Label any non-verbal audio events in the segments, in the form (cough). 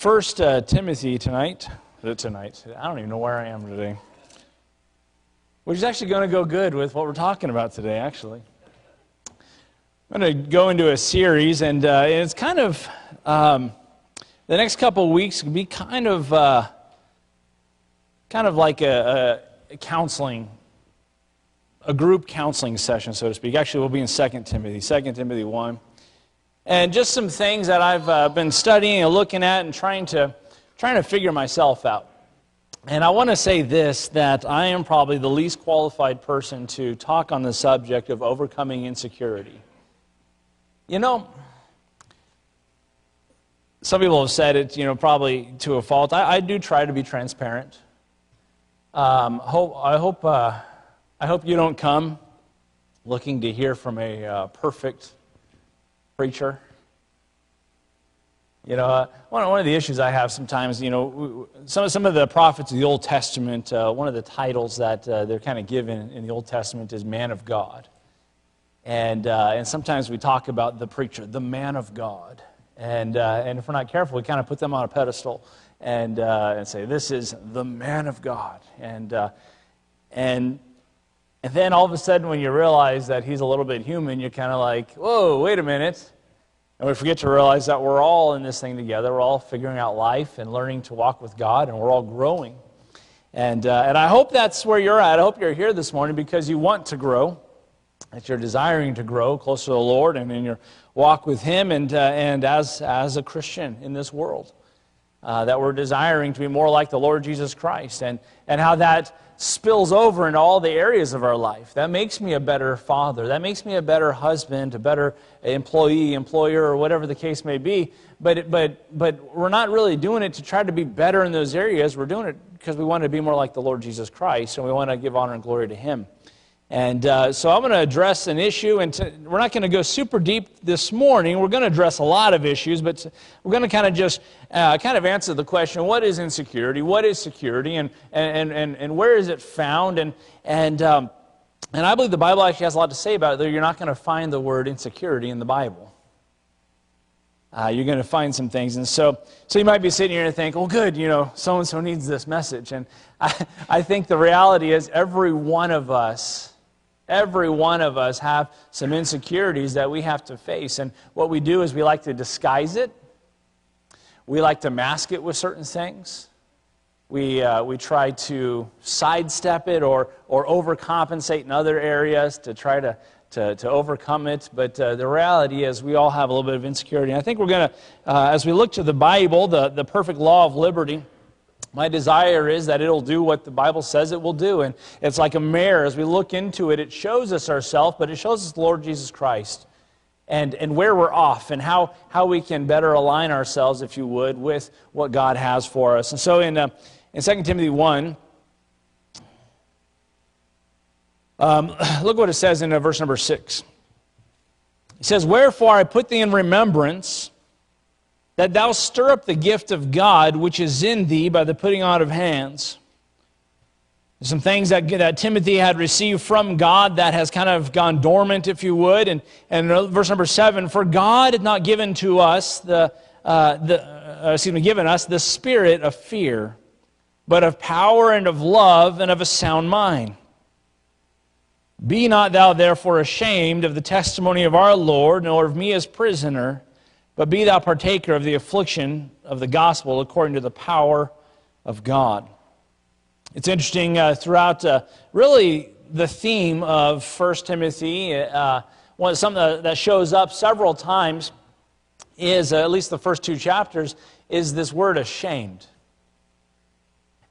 First uh, Timothy tonight. Uh, tonight. I don't even know where I am today. Which is actually going to go good with what we're talking about today, actually. I'm going to go into a series, and uh, it's kind of um, the next couple of weeks will be kind of uh, kind of like a, a, counseling, a group counseling session, so to speak. Actually, we'll be in 2 Timothy, 2 Timothy 1. And just some things that I've uh, been studying and looking at and trying to, trying to figure myself out. And I want to say this that I am probably the least qualified person to talk on the subject of overcoming insecurity. You know, some people have said it, you know, probably to a fault. I, I do try to be transparent. Um, hope, I, hope, uh, I hope you don't come looking to hear from a uh, perfect preacher. You know, uh, one, one of the issues I have sometimes, you know, some, some of the prophets of the Old Testament, uh, one of the titles that uh, they're kind of given in the Old Testament is man of God. And, uh, and sometimes we talk about the preacher, the man of God. And, uh, and if we're not careful, we kind of put them on a pedestal and, uh, and say, this is the man of God. And, and, and then all of a sudden, when you realize that he's a little bit human, you're kind of like, whoa, wait a minute. And we forget to realize that we're all in this thing together. We're all figuring out life and learning to walk with God, and we're all growing. And, uh, and I hope that's where you're at. I hope you're here this morning because you want to grow that you're desiring to grow closer to the Lord and in your walk with Him and, uh, and as, as a Christian in this world. Uh, that we're desiring to be more like the Lord Jesus Christ and, and how that spills over into all the areas of our life. That makes me a better father. That makes me a better husband, a better employee, employer, or whatever the case may be. But, but, but we're not really doing it to try to be better in those areas. We're doing it because we want to be more like the Lord Jesus Christ and we want to give honor and glory to Him. And uh, so I'm going to address an issue, and to, we're not going to go super deep this morning. We're going to address a lot of issues, but we're going to kind of just uh, kind of answer the question: What is insecurity? What is security? And and and and where is it found? And and um, and I believe the Bible actually has a lot to say about it. Though you're not going to find the word insecurity in the Bible. Uh, you're going to find some things, and so so you might be sitting here and think, "Oh, good, you know, so and so needs this message." And I I think the reality is, every one of us Every one of us have some insecurities that we have to face. And what we do is we like to disguise it, we like to mask it with certain things. We, uh, we try to sidestep it or, or overcompensate in other areas to try to, to, to overcome it. But uh, the reality is, we all have a little bit of insecurity. And I think we're going to, uh, as we look to the Bible, the, the perfect law of liberty, my desire is that it'll do what the Bible says it will do. And it's like a mirror. As we look into it, it shows us ourselves, but it shows us the Lord Jesus Christ and, and where we're off and how, how we can better align ourselves, if you would, with what God has for us. And so in, uh, in 2 Timothy 1, um, (clears throat) look what it says in uh, verse number 6. He says, Wherefore I put thee in remembrance that thou stir up the gift of God which is in thee by the putting on of hands. Some things that, that Timothy had received from God that has kind of gone dormant, if you would. And, and verse number seven, for God had not given to us the, uh, the uh, excuse me, given us the spirit of fear, but of power and of love and of a sound mind. Be not thou therefore ashamed of the testimony of our Lord, nor of me as prisoner but be thou partaker of the affliction of the gospel according to the power of God. It's interesting uh, throughout uh, really the theme of 1 Timothy, uh, one, something that shows up several times is, uh, at least the first two chapters, is this word ashamed.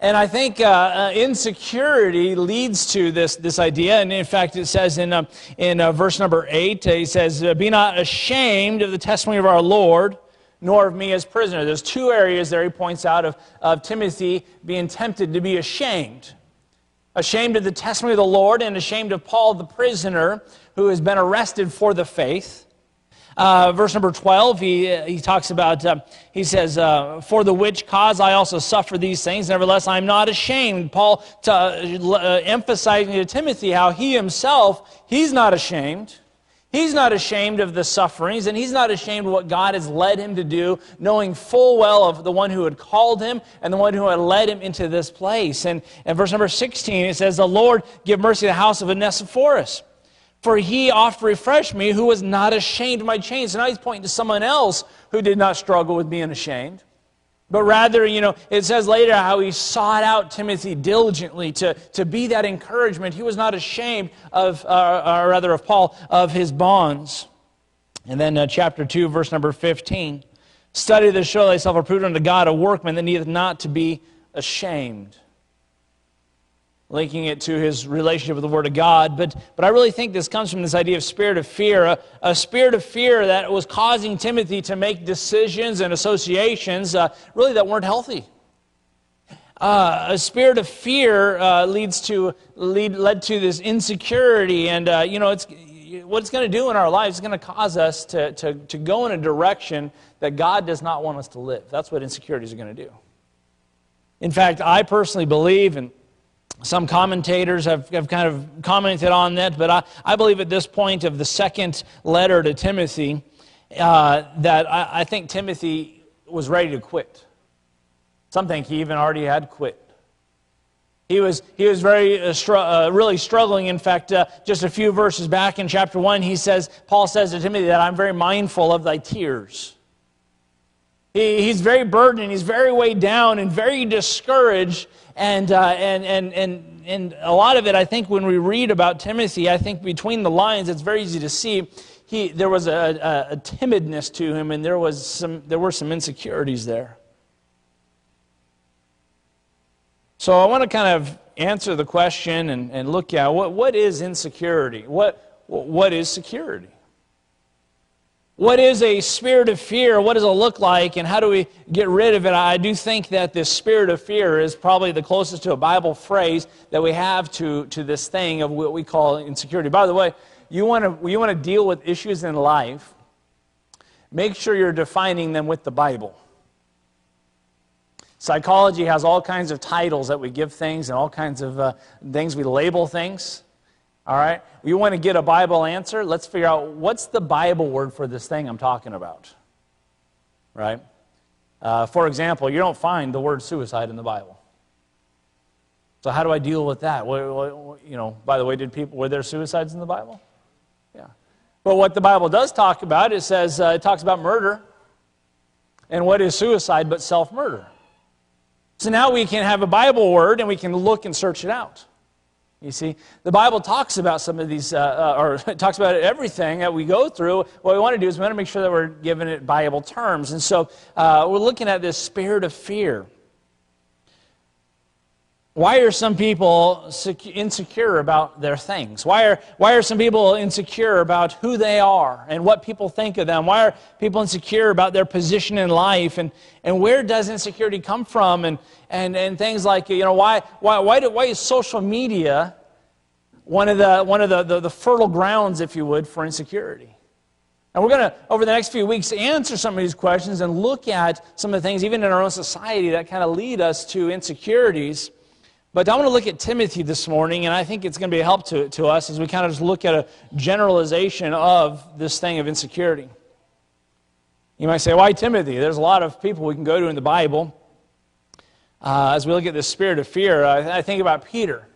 And I think uh, uh, insecurity leads to this, this idea. And in fact, it says in, uh, in verse number 8, uh, he says, uh, Be not ashamed of the testimony of our Lord, nor of me as prisoner. There's two areas there he points out of, of Timothy being tempted to be ashamed. Ashamed of the testimony of the Lord and ashamed of Paul the prisoner who has been arrested for the faith. Uh, verse number 12, he, he talks about, uh, he says, uh, For the which cause I also suffer these things. Nevertheless, I'm not ashamed. Paul to, uh, emphasizing to Timothy how he himself, he's not ashamed. He's not ashamed of the sufferings, and he's not ashamed of what God has led him to do, knowing full well of the one who had called him and the one who had led him into this place. And in verse number 16, it says, The Lord give mercy to the house of Onesiphorus. For he oft refreshed me, who was not ashamed of my chains. And now he's pointing to someone else who did not struggle with being ashamed. But rather, you know, it says later how he sought out Timothy diligently to, to be that encouragement. He was not ashamed of, uh, or rather of Paul, of his bonds. And then uh, chapter 2, verse number 15. Study to show thyself approved unto God, a workman that needeth not to be ashamed linking it to his relationship with the Word of God. But, but I really think this comes from this idea of spirit of fear, a, a spirit of fear that was causing Timothy to make decisions and associations uh, really that weren't healthy. Uh, a spirit of fear uh, leads to lead led to this insecurity, and uh, you know it's what it's going to do in our lives is going to cause us to, to, to go in a direction that God does not want us to live. That's what insecurities are going to do. In fact, I personally believe, and some commentators have, have kind of commented on that, but I, I believe at this point of the second letter to Timothy uh, that I, I think Timothy was ready to quit. Some think he even already had quit. He was, he was very, uh, str- uh, really struggling. In fact, uh, just a few verses back in chapter 1, he says, Paul says to Timothy that I'm very mindful of thy tears. He, he's very burdened, he's very weighed down and very discouraged and, uh, and, and, and, and a lot of it, I think, when we read about Timothy, I think between the lines, it's very easy to see he, there was a, a, a timidness to him, and there, was some, there were some insecurities there. So I want to kind of answer the question and, and look at what, what is insecurity? What, what is security? What is a spirit of fear? What does it look like? And how do we get rid of it? I do think that this spirit of fear is probably the closest to a Bible phrase that we have to, to this thing of what we call insecurity. By the way, you want to you want to deal with issues in life, make sure you're defining them with the Bible. Psychology has all kinds of titles that we give things and all kinds of uh, things we label things. All right? You want to get a Bible answer? Let's figure out what's the Bible word for this thing I'm talking about. Right? Uh, for example, you don't find the word suicide in the Bible. So how do I deal with that? You know, by the way, did people were there suicides in the Bible? Yeah. But what the Bible does talk about, it says uh, it talks about murder. And what is suicide but self-murder? So now we can have a Bible word and we can look and search it out. You see, the Bible talks about some of these, uh, uh, or (laughs) talks about everything that we go through. What we want to do is we want to make sure that we're giving it Bible terms. And so uh, we're looking at this spirit of fear. Why are some people insecure about their things? Why are, why are some people insecure about who they are and what people think of them? Why are people insecure about their position in life? And, and where does insecurity come from? And, and, and things like, you know, why, why, why, do, why is social media one of, the, one of the, the, the fertile grounds, if you would, for insecurity? And we're going to, over the next few weeks, answer some of these questions and look at some of the things, even in our own society, that kind of lead us to insecurities. But I want to look at Timothy this morning, and I think it's going to be a help to, to us as we kind of just look at a generalization of this thing of insecurity. You might say, why Timothy? There's a lot of people we can go to in the Bible. Uh, as we look at this spirit of fear, I, I think about Peter.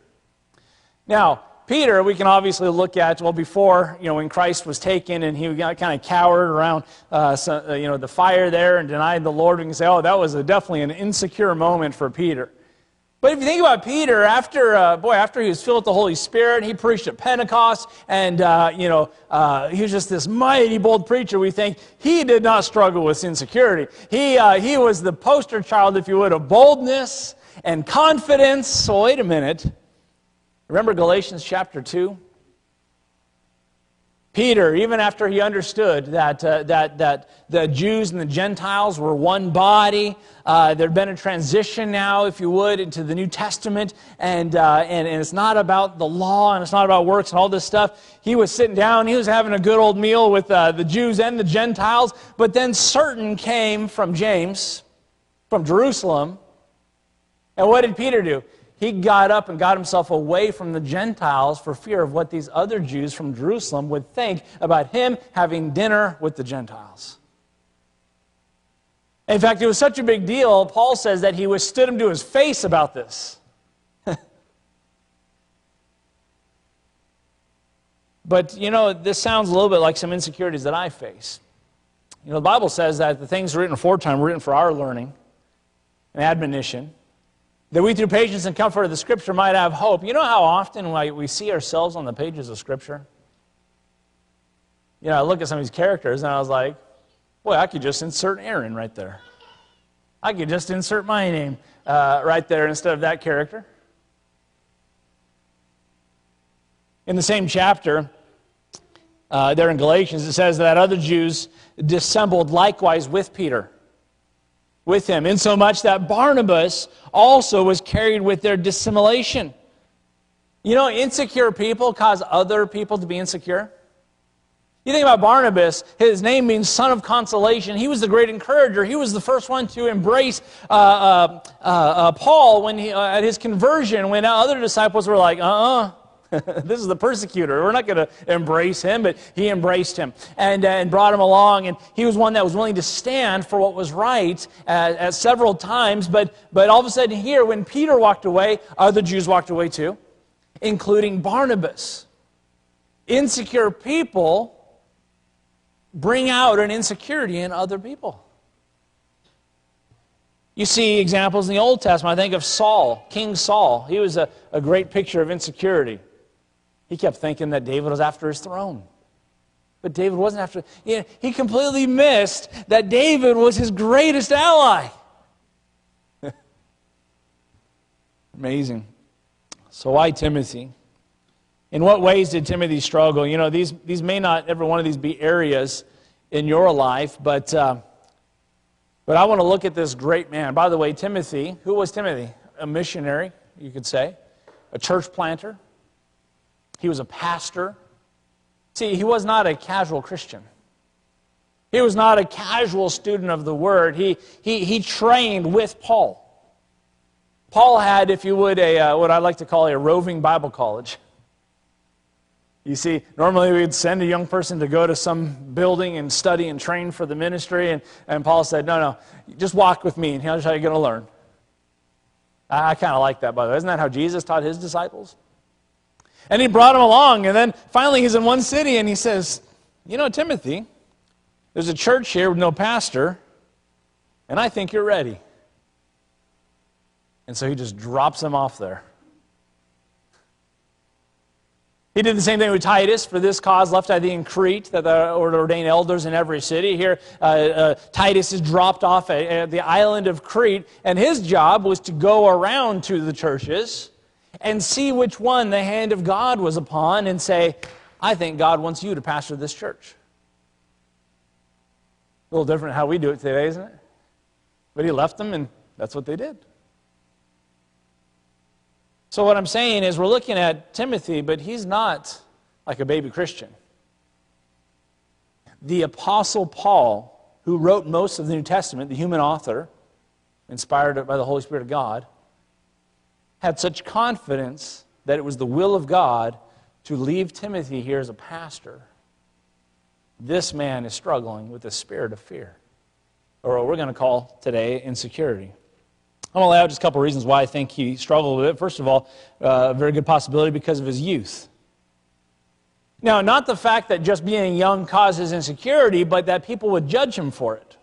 Now, Peter, we can obviously look at, well, before, you know, when Christ was taken and he kind of cowered around, uh, uh, you know, the fire there and denied the Lord, we can say, oh, that was a, definitely an insecure moment for Peter. But if you think about Peter, after uh, boy, after he was filled with the Holy Spirit, he preached at Pentecost, and uh, you know uh, he was just this mighty bold preacher. We think he did not struggle with insecurity. He uh, he was the poster child, if you would, of boldness and confidence. So wait a minute. Remember Galatians chapter two. Peter, even after he understood that, uh, that, that the Jews and the Gentiles were one body, uh, there had been a transition now, if you would, into the New Testament, and, uh, and, and it's not about the law and it's not about works and all this stuff. He was sitting down, he was having a good old meal with uh, the Jews and the Gentiles, but then certain came from James, from Jerusalem. And what did Peter do? He got up and got himself away from the Gentiles for fear of what these other Jews from Jerusalem would think about him having dinner with the Gentiles. In fact, it was such a big deal, Paul says that he withstood him to his face about this. (laughs) but, you know, this sounds a little bit like some insecurities that I face. You know, the Bible says that the things written aforetime were written for our learning and admonition that we, through patience and comfort of the Scripture, might have hope. You know how often we see ourselves on the pages of Scripture? You know, I look at some of these characters and I was like, boy, I could just insert Aaron right there. I could just insert my name uh, right there instead of that character. In the same chapter, uh, there in Galatians, it says that other Jews dissembled likewise with Peter with him, insomuch that Barnabas also was carried with their dissimulation. You know, insecure people cause other people to be insecure. You think about Barnabas, his name means son of consolation. He was the great encourager. He was the first one to embrace uh, uh, uh, uh Paul when he, uh, at his conversion, when other disciples were like, uh uh-uh. uh (laughs) this is the persecutor. We're not going to embrace him, but he embraced him and, uh, and brought him along. And he was one that was willing to stand for what was right at, at several times. But, but all of a sudden, here, when Peter walked away, other Jews walked away too, including Barnabas. Insecure people bring out an insecurity in other people. You see examples in the Old Testament. I think of Saul, King Saul. He was a, a great picture of insecurity. He kept thinking that David was after his throne. But David wasn't after. You know, he completely missed that David was his greatest ally. (laughs) Amazing. So, why Timothy? In what ways did Timothy struggle? You know, these, these may not, every one of these, be areas in your life, but, uh, but I want to look at this great man. By the way, Timothy, who was Timothy? A missionary, you could say, a church planter, he was a pastor. See, he was not a casual Christian. He was not a casual student of the Word. He, he, he trained with Paul. Paul had, if you would, a, uh, what I like to call a roving Bible college. You see, normally we'd send a young person to go to some building and study and train for the ministry, and, and Paul said, No, no, just walk with me, and here's how you're going to learn. I, I kind of like that, by the way. Isn't that how Jesus taught his disciples? And he brought him along. And then finally, he's in one city and he says, You know, Timothy, there's a church here with no pastor, and I think you're ready. And so he just drops him off there. He did the same thing with Titus. For this cause left I thee in Crete, that the ordained elders in every city. Here, uh, uh, Titus is dropped off at, at the island of Crete, and his job was to go around to the churches and see which one the hand of God was upon and say, I think God wants you to pastor this church. A little different how we do it today, isn't it? But he left them, and that's what they did. So, what I'm saying is, we're looking at Timothy, but he's not like a baby Christian. The Apostle Paul, who wrote most of the New Testament, the human author, inspired by the Holy Spirit of God, had such confidence that it was the will of God to leave Timothy here as a pastor. This man is struggling with the spirit of fear, or what we're going to call today insecurity. I'm going to lay out just a couple of reasons why I think he struggled with it. First of all, uh, a very good possibility because of his youth. Now, not the fact that just being young causes insecurity, but that people would judge him for it.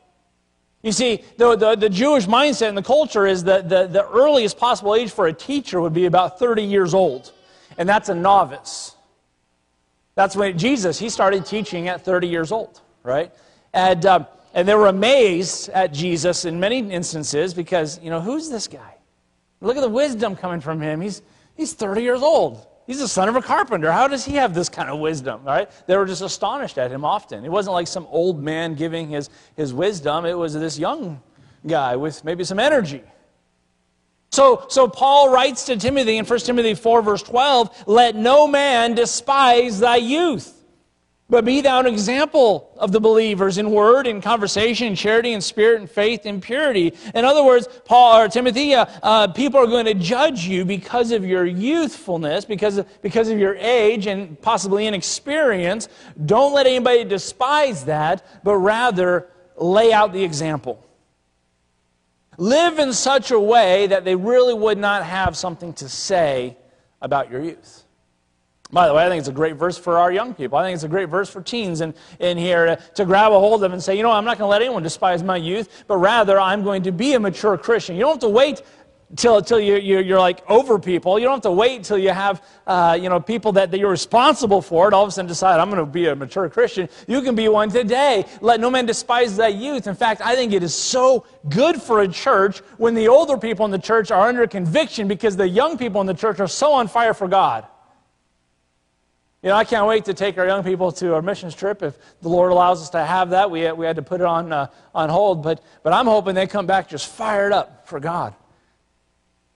You see, the, the, the, Jewish mindset and the culture is that the, the earliest possible age for a teacher would be about 30 years old, and that's a novice. That's when Jesus, he started teaching at 30 years old, right? And, uh, and they were amazed at Jesus in many instances because, you know, who's this guy? Look at the wisdom coming from him. He's, he's 30 years old. He's the son of a carpenter. How does he have this kind of wisdom? Right? They were just astonished at him often. It wasn't like some old man giving his, his wisdom, it was this young guy with maybe some energy. So, so Paul writes to Timothy in 1 Timothy 4, verse 12, let no man despise thy youth. But be thou an example of the believers in word, in conversation, in charity, in spirit, in faith, in purity. In other words, Paul or Timothy, uh, uh, people are going to judge you because of your youthfulness, because of, because of your age, and possibly inexperience. Don't let anybody despise that, but rather lay out the example. Live in such a way that they really would not have something to say about your youth. By the way, I think it's a great verse for our young people. I think it's a great verse for teens in, in here to, to grab a hold of and say, you know, I'm not going to let anyone despise my youth, but rather I'm going to be a mature Christian. You don't have to wait till, till you, you, you're like over people. You don't have to wait till you have, uh, you know, people that, that you're responsible for and all of a sudden decide, I'm going to be a mature Christian. You can be one today. Let no man despise thy youth. In fact, I think it is so good for a church when the older people in the church are under conviction because the young people in the church are so on fire for God. You know, I can't wait to take our young people to our missions trip. If the Lord allows us to have that, we, we had to put it on, uh, on hold. But, but I'm hoping they come back just fired up for God.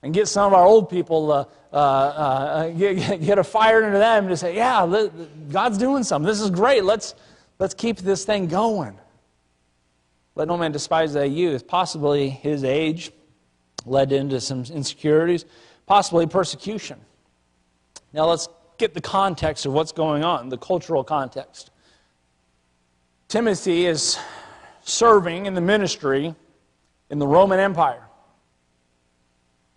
And get some of our old people, uh, uh, uh get, get a fire into them to say, yeah, God's doing something. This is great. Let's, let's keep this thing going. Let no man despise thy youth. Possibly his age led into some insecurities, possibly persecution. Now let's get the context of what's going on, the cultural context. Timothy is serving in the ministry in the Roman Empire.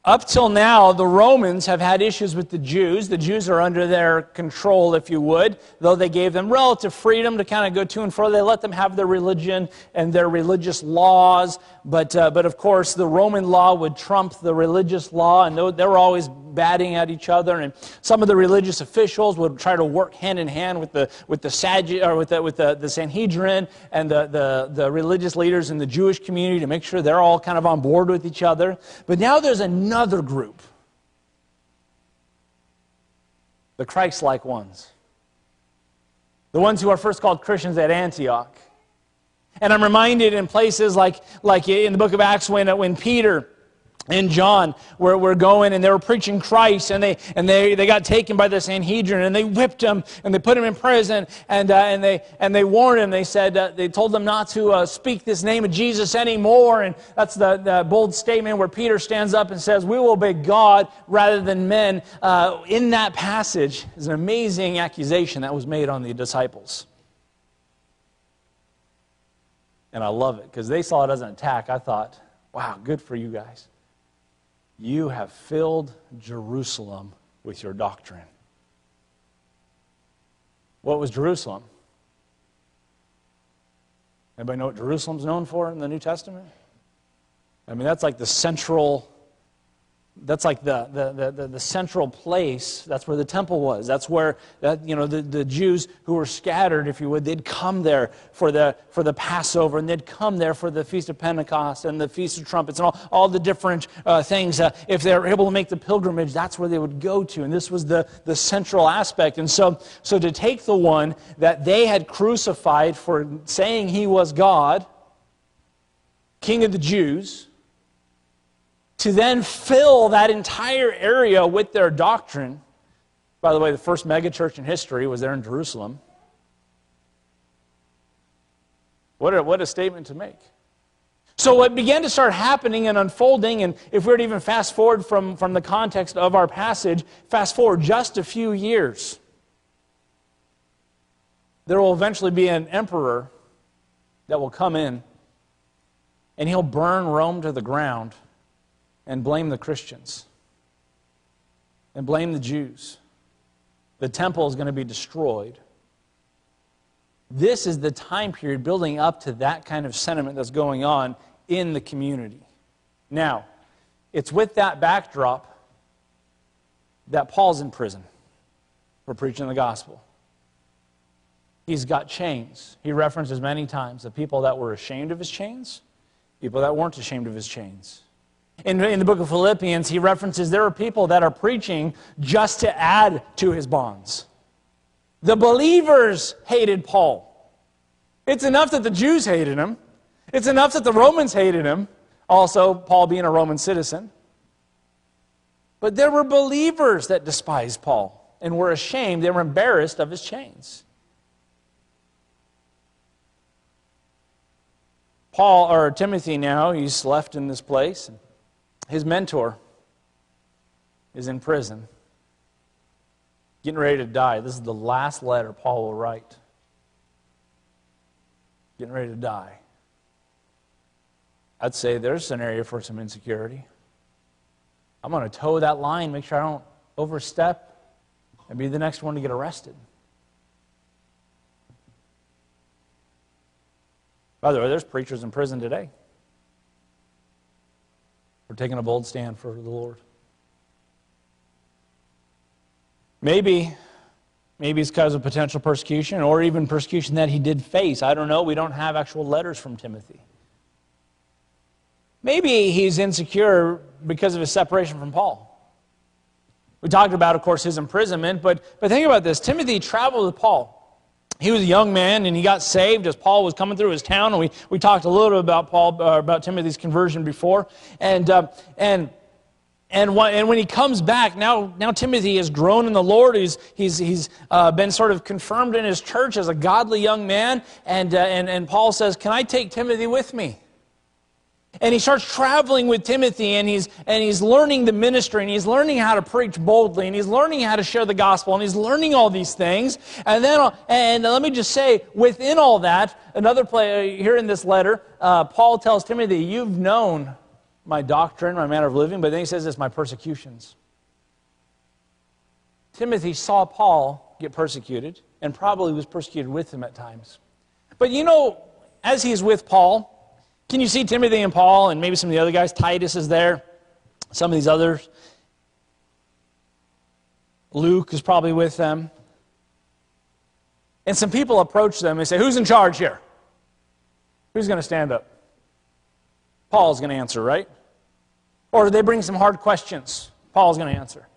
Up till now, the Romans have had issues with the Jews. The Jews are under their control, if you would, though they gave them relative freedom to kind of go to and fro. They let them have their religion and their religious laws. But, uh, but of course, the Roman law would trump the religious law, and they were always batting at each other. And some of the religious officials would try to work hand in hand with the, with the, Sag- or with the, with the, the Sanhedrin and the, the, the religious leaders in the Jewish community to make sure they're all kind of on board with each other. But now there's another group the Christ like ones. The ones who are first called Christians at Antioch. And I'm reminded in places like, like in the book of Acts when, uh, when Peter and John where we're going and they were preaching Christ and they, and they, they got taken by the Sanhedrin and they whipped him and they put him in prison and, uh, and, they, and they warned him. They said, uh, they told them not to uh, speak this name of Jesus anymore. And that's the, the, bold statement where Peter stands up and says, we will obey God rather than men. Uh, in that passage is an amazing accusation that was made on the disciples. And I love it because they saw it as an attack. I thought, wow, good for you guys. You have filled Jerusalem with your doctrine. What was Jerusalem? Anybody know what Jerusalem's known for in the New Testament? I mean, that's like the central that's like the, the, the, the, central place. That's where the temple was. That's where that, you know, the, the Jews who were scattered, if you would, they'd come there for the, for the Passover, and they'd come there for the Feast of Pentecost and the Feast of Trumpets and all, all the different uh, things. Uh, if they were able to make the pilgrimage, that's where they would go to. And this was the, the central aspect. And so, so to take the one that they had crucified for saying he was God, King of the Jews, to then fill that entire area with their doctrine. By the way, the first megachurch in history was there in Jerusalem. What a, what a statement to make. So, what began to start happening and unfolding, and if we were to even fast forward from, from the context of our passage, fast forward just a few years, there will eventually be an emperor that will come in, and he'll burn Rome to the ground and blame the Christians and blame the Jews. The temple is going to be destroyed. This is the time period building up to that kind of sentiment that's going on in the community. Now, it's with that backdrop that Paul's in prison for preaching the gospel. He's got chains. He references many times the people that were ashamed of his chains, people that weren't ashamed of his chains. In, in the book of Philippians, he references there are people that are preaching just to add to his bonds. The believers hated Paul. It's enough that the Jews hated him, it's enough that the Romans hated him, also, Paul being a Roman citizen. But there were believers that despised Paul and were ashamed, they were embarrassed of his chains. Paul or Timothy now, he's left in this place. And his mentor is in prison, getting ready to die. This is the last letter Paul will write. Getting ready to die. I'd say there's an area for some insecurity. I'm going to toe that line, make sure I don't overstep and be the next one to get arrested. By the way, there's preachers in prison today for taking a bold stand for the Lord. Maybe, maybe it's because of potential persecution or even persecution that he did face. I don't know. We don't have actual letters from Timothy. Maybe he's insecure because of his separation from Paul. We talked about, of course, his imprisonment, but, but think about this Timothy traveled with Paul. He was a young man and he got saved as Paul was coming through his town. And we, we talked a little bit about Paul, uh, about Timothy's conversion before. And, uh, and, and, when, and when he comes back, now, now Timothy has grown in the Lord. He's, he's, he's uh, been sort of confirmed in his church as a godly young man. And, uh, and, and Paul says, Can I take Timothy with me? And he starts traveling with Timothy and he's, and he's learning the ministry and he's learning how to preach boldly and he's learning how to share the gospel and he's learning all these things. And then, and let me just say, within all that, another play here in this letter, uh, Paul tells Timothy, You've known my doctrine, my manner of living, but then he says this, my persecutions. Timothy saw Paul get persecuted and probably was persecuted with him at times. But you know, as he's with Paul, can you see Timothy and Paul and maybe some of the other guys? Titus is there, some of these others. Luke is probably with them. And some people approach them and say, Who's in charge here? Who's going to stand up? Paul's going to answer, right? Or they bring some hard questions? Paul's going to answer.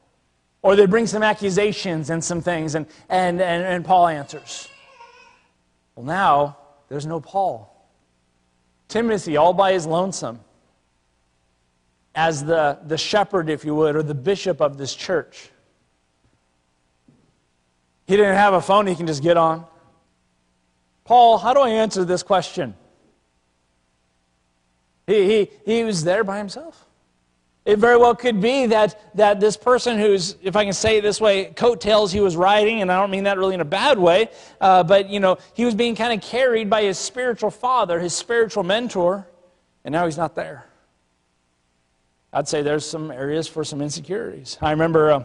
Or they bring some accusations and some things, and, and, and, and Paul answers. Well, now there's no Paul. Timothy all by his lonesome as the, the shepherd, if you would, or the bishop of this church. He didn't have a phone he can just get on. Paul, how do I answer this question? He, he, he was there by himself. It very well could be that, that this person who's, if I can say it this way, coattails he was riding, and I don't mean that really in a bad way, uh, but, you know, he was being kind of carried by his spiritual father, his spiritual mentor, and now he's not there. I'd say there's some areas for some insecurities. I remember uh,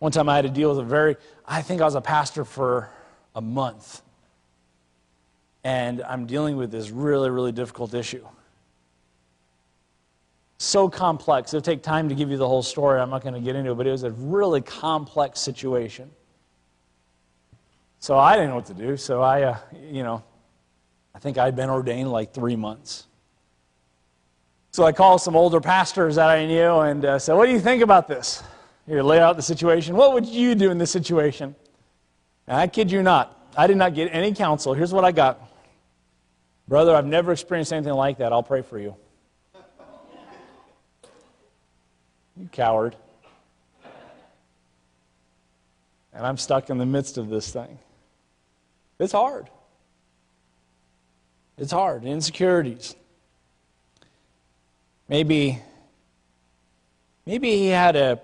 one time I had to deal with a very, I think I was a pastor for a month, and I'm dealing with this really, really difficult issue so complex. It'll take time to give you the whole story. I'm not going to get into it, but it was a really complex situation. So I didn't know what to do. So I, uh, you know, I think I'd been ordained like three months. So I called some older pastors that I knew and uh, said, What do you think about this? Here, lay out the situation. What would you do in this situation? And I kid you not. I did not get any counsel. Here's what I got Brother, I've never experienced anything like that. I'll pray for you. You coward. And I'm stuck in the midst of this thing. It's hard. It's hard. Insecurities. Maybe, maybe he had a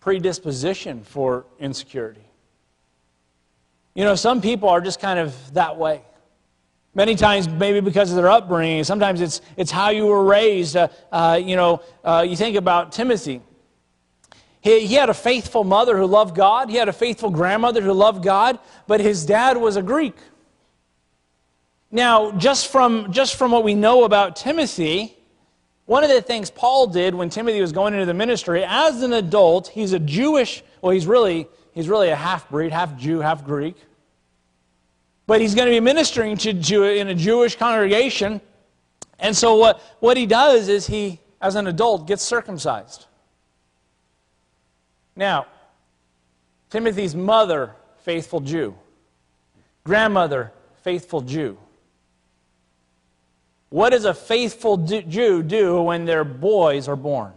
predisposition for insecurity. You know, some people are just kind of that way. Many times, maybe because of their upbringing, sometimes it's, it's how you were raised. Uh, uh, you know, uh, you think about Timothy. He, he had a faithful mother who loved God, he had a faithful grandmother who loved God, but his dad was a Greek. Now, just from, just from what we know about Timothy, one of the things Paul did when Timothy was going into the ministry, as an adult, he's a Jewish, well, he's really, he's really a half breed, half Jew, half Greek. But he's going to be ministering to Jew, in a Jewish congregation. And so what, what he does is he, as an adult, gets circumcised. Now, Timothy's mother, faithful Jew. Grandmother, faithful Jew. What does a faithful Jew do when their boys are born?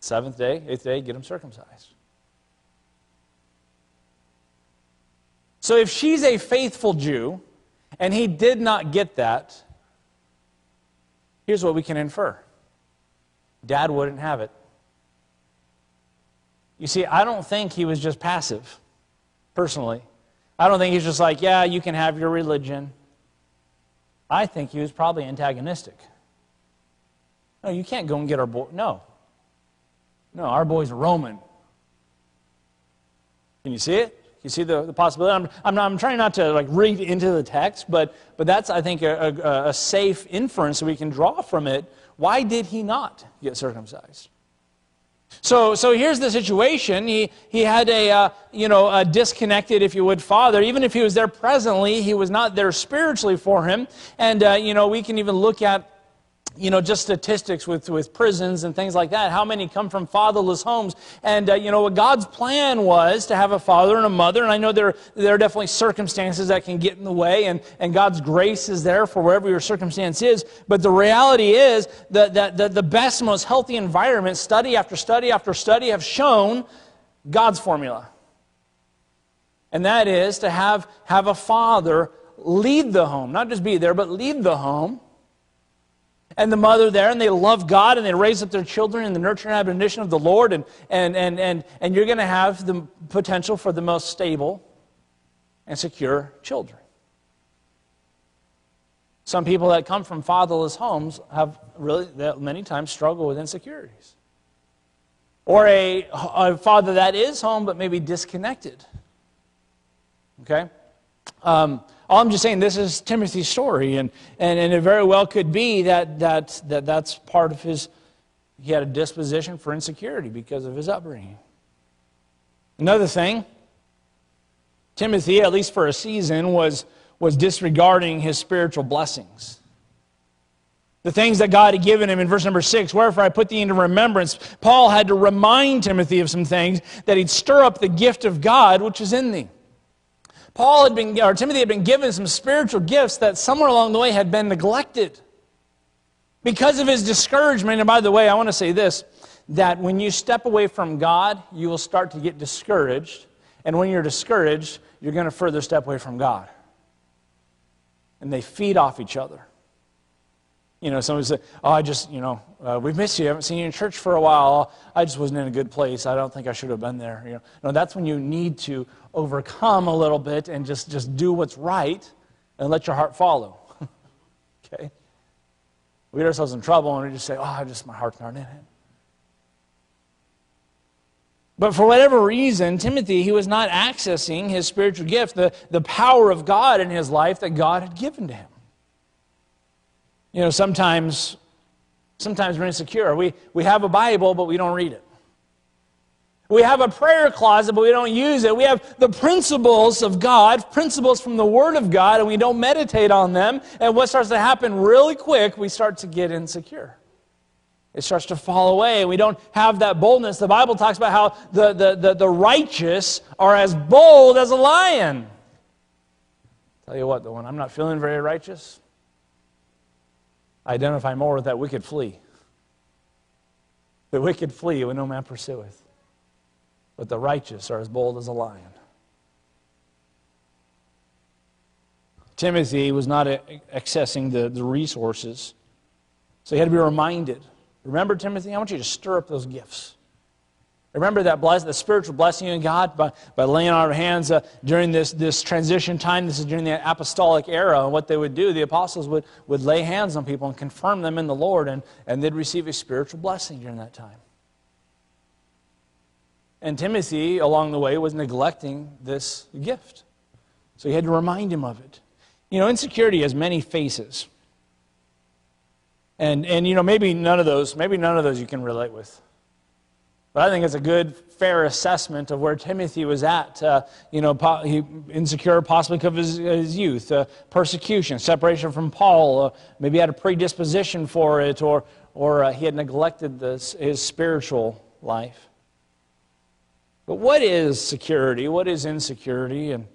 Seventh day, eighth day, get them circumcised. So if she's a faithful Jew, and he did not get that, here's what we can infer Dad wouldn't have it. You see, I don't think he was just passive, personally. I don't think he's just like, yeah, you can have your religion. I think he was probably antagonistic. No, you can't go and get our boy. No. No, our boy's Roman. Can you see it? You see the, the possibility? I'm, I'm, not, I'm trying not to like read into the text, but, but that's, I think, a, a, a safe inference we can draw from it. Why did he not get circumcised? So, so here's the situation. He, he had a, uh, you know, a disconnected, if you would, father. Even if he was there presently, he was not there spiritually for him. And, uh, you know, we can even look at you know, just statistics with, with prisons and things like that. How many come from fatherless homes? And, uh, you know, what God's plan was to have a father and a mother. And I know there, there are definitely circumstances that can get in the way, and, and God's grace is there for wherever your circumstance is. But the reality is that, that, that the best, most healthy environment, study after study after study, have shown God's formula. And that is to have, have a father lead the home, not just be there, but lead the home and the mother there, and they love God and they raise up their children in the nurture and admonition of the Lord, and, and, and, and, and you're going to have the potential for the most stable and secure children. Some people that come from fatherless homes have really, many times, struggle with insecurities. Or a, a father that is home but maybe disconnected. Okay? Um, all I'm just saying, this is Timothy's story, and, and, and it very well could be that, that, that that's part of his, he had a disposition for insecurity because of his upbringing. Another thing, Timothy, at least for a season, was, was disregarding his spiritual blessings. The things that God had given him in verse number six, wherefore I put thee into remembrance. Paul had to remind Timothy of some things that he'd stir up the gift of God which is in thee. Paul had been, or Timothy had been given some spiritual gifts that somewhere along the way had been neglected. Because of his discouragement, and by the way, I want to say this that when you step away from God, you will start to get discouraged. And when you're discouraged, you're going to further step away from God. And they feed off each other. You know, somebody said, Oh, I just, you know, uh, we've missed you. I haven't seen you in church for a while. I just wasn't in a good place. I don't think I should have been there. You know, no, that's when you need to overcome a little bit and just, just do what's right and let your heart follow. (laughs) okay? We get ourselves in trouble and we just say, oh, I just, my heart's not in it. But for whatever reason, Timothy, he was not accessing his spiritual gift, the, the power of God in his life that God had given to him. You know, sometimes, sometimes we're insecure. We, we have a Bible, but we don't read it. We have a prayer closet, but we don't use it. We have the principles of God, principles from the Word of God, and we don't meditate on them. And what starts to happen really quick, we start to get insecure. It starts to fall away. And we don't have that boldness. The Bible talks about how the, the, the, the righteous are as bold as a lion. Tell you what, though, when I'm not feeling very righteous, identify more with that wicked flee. The wicked flee when no man pursueth but the righteous are as bold as a lion. Timothy was not accessing the, the resources, so he had to be reminded. Remember, Timothy, I want you to stir up those gifts. Remember that bless, the spiritual blessing in God by, by laying on our hands uh, during this, this transition time. This is during the apostolic era. And what they would do, the apostles would, would lay hands on people and confirm them in the Lord, and, and they'd receive a spiritual blessing during that time. And Timothy, along the way, was neglecting this gift. So he had to remind him of it. You know, insecurity has many faces. And, and you know, maybe none of those, maybe none of those you can relate with. But I think it's a good, fair assessment of where Timothy was at. Uh, you know, po- he, insecure possibly because of his, his youth, uh, persecution, separation from Paul. Uh, maybe he had a predisposition for it, or, or uh, he had neglected this, his spiritual life. But what is security? What is insecurity? And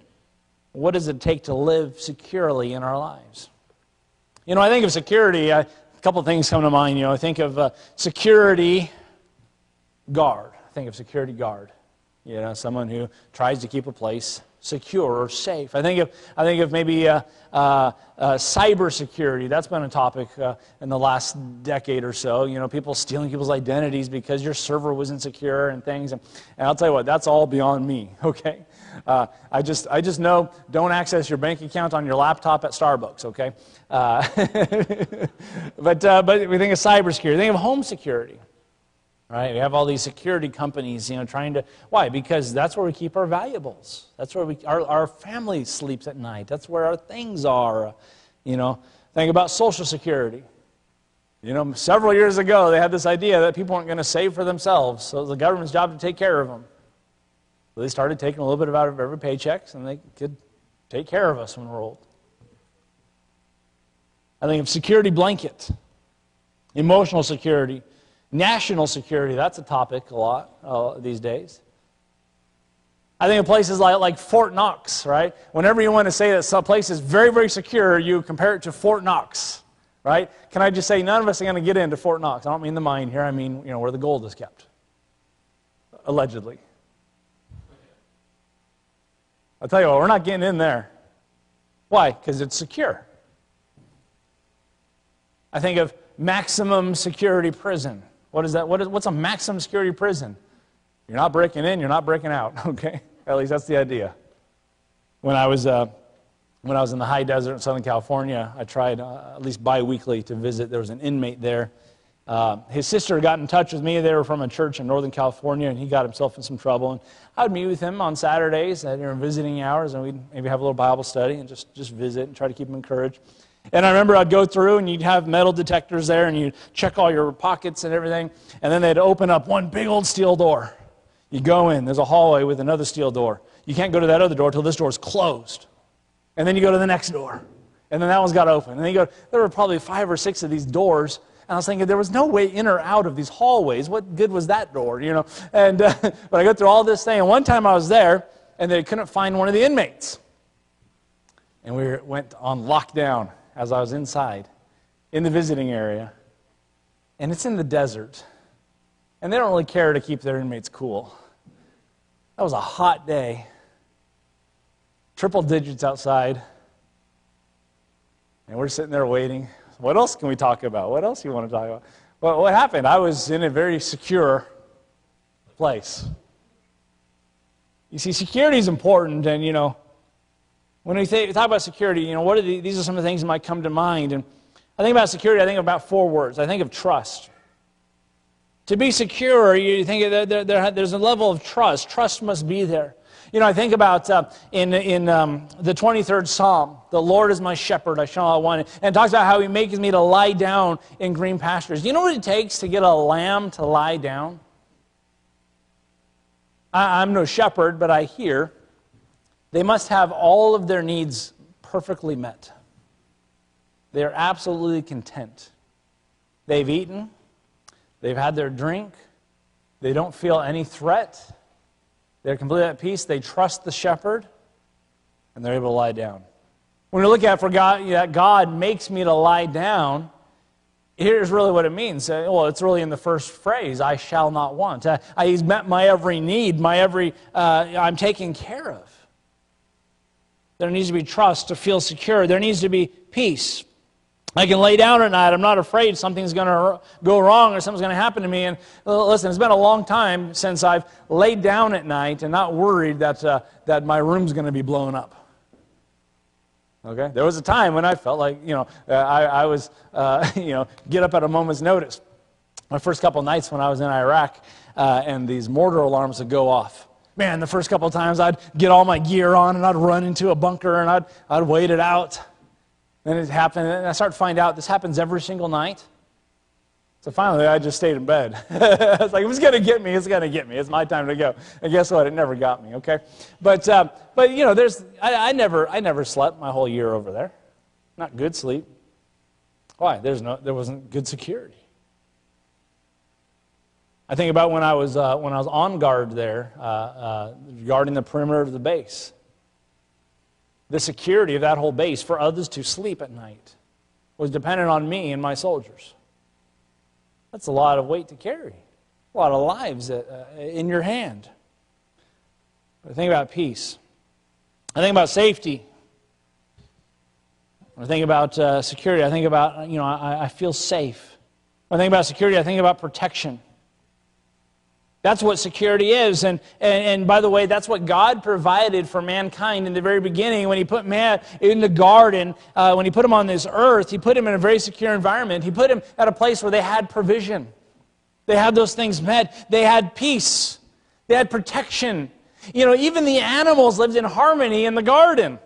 what does it take to live securely in our lives? You know, I think of security, I, a couple things come to mind. You know, I think of uh, security guard. Think of security guard. You know, someone who tries to keep a place secure or safe. I think of, I think of maybe uh, uh, uh. That's been a topic uh, in the last decade or so. You know, people stealing people's identities because your server wasn't secure and things. And, and I'll tell you what, that's all beyond me, (laughs) okay? Uh, I, just, I just know don't access your bank account on your laptop at Starbucks, okay? Uh, (laughs) but, but we think of cyber cybersecurity. Think of home security right? We have all these security companies, you know, trying to. Why? Because that's where we keep our valuables. That's where we, our, our family sleeps at night. That's where our things are. You know, think about Social Security. You know, several years ago, they had this idea that people weren't going to save for themselves, so it was the government's job to take care of them. So they started taking a little bit out of every paycheck, and they could take care of us when we're old. I think of security blanket, emotional security. National security, that's a topic a lot uh, these days. I think of places like, like Fort Knox, right? Whenever you want to say that some place is very, very secure, you compare it to Fort Knox, right? Can I just say none of us are going to get into Fort Knox? I don't mean the mine here, I mean, you know, where the gold is kept. Allegedly. I'll tell you what, we're not getting in there. Why? Because it's secure. I think of maximum security prison. What is that? What is, what's a maximum security prison? You're not breaking in, you're not breaking out, (laughs) okay? At least that's the idea. When I was, uh, when I was in the high desert in Southern California, I tried uh, at least bi weekly to visit. There was an inmate there. Uh, his sister got in touch with me. They were from a church in Northern California, and he got himself in some trouble. And I would meet with him on Saturdays during visiting hours, and we'd maybe have a little Bible study and just, just visit and try to keep him encouraged. And I remember I'd go through and you'd have metal detectors there and you'd check all your pockets and everything. And then they'd open up one big old steel door. You go in, there's a hallway with another steel door. You can't go to that other door until this door is closed. And then you go to the next door. And then that one's got open. And then you go, there were probably five or six of these doors. And I was thinking, there was no way in or out of these hallways. What good was that door, you know? And, uh, (laughs) but I go through all this thing. And one time I was there, and they couldn't find one of the inmates. And we went on lockdown as I was inside in the visiting area, and it's in the desert, and they don't really care to keep their inmates cool. That was a hot day, triple digits outside, and we're sitting there waiting. What else can we talk about? What else you want to talk about? Well, what happened? I was in a very secure place. You see, security is important, and you know, when we talk about security, you know, what are the, these are some of the things that might come to mind. And I think about security, I think about four words. I think of trust. To be secure, you think there, there, there's a level of trust. Trust must be there. You know, I think about uh, in, in um, the 23rd Psalm, the Lord is my shepherd, I shall not want. And talks about how he makes me to lie down in green pastures. You know what it takes to get a lamb to lie down? I, I'm no shepherd, but I hear they must have all of their needs perfectly met. They are absolutely content. They've eaten, they've had their drink, they don't feel any threat, they're completely at peace, they trust the shepherd, and they're able to lie down. When we look at for God, that God makes me to lie down, here's really what it means. Uh, well, it's really in the first phrase I shall not want. Uh, he's met my every need, my every, uh, I'm taken care of. There needs to be trust to feel secure. There needs to be peace. I can lay down at night. I'm not afraid something's going to go wrong or something's going to happen to me. And listen, it's been a long time since I've laid down at night and not worried that, uh, that my room's going to be blown up. Okay? There was a time when I felt like, you know, uh, I, I, was, uh, (laughs) you know, get up at a moment's notice. My first couple nights when I was in Iraq, uh, and these mortar alarms would go off man, the first couple of times I'd get all my gear on and I'd run into a bunker and I'd, I'd wait it out. Then it happened, and I started to find out this happens every single night. So finally, I just stayed in bed. (laughs) I was like, it's to get me, it's to get me. It's my time to go. And guess what? It never got me, okay? But, uh, but you know, there's, I, I, never, I never slept my whole year over there. Not good sleep. Why? There's no, there wasn't good security. I think about when I was, uh, when I was on guard there, uh, uh, guarding the perimeter of the base. The security of that whole base for others to sleep at night was dependent on me and my soldiers. That's a lot of weight to carry, a lot of lives uh, in your hand. I think about peace. I think about safety. When I think about uh, security, I think about, you know, I, I feel safe. When I think about security, I think about protection. That's what security is. And, and, and, by the way, that's what God provided for mankind in the very beginning. When He put man in the garden, uh, when He put him on this earth, He put him in a very secure environment. He put him at a place where they had provision. They had those things met. They had peace. They had protection. You know, even the animals lived in harmony in the garden.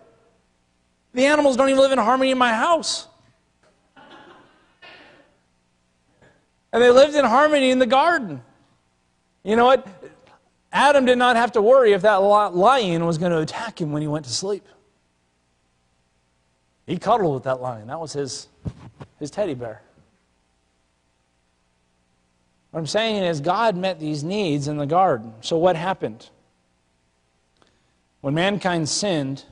The animals don't even live in harmony in my house. And they lived in harmony in the garden. You know what? Adam did not have to worry if that lion was going to attack him when he went to sleep. He cuddled with that lion. That was his, his teddy bear. What I'm saying is, God met these needs in the garden. So, what happened? When mankind sinned,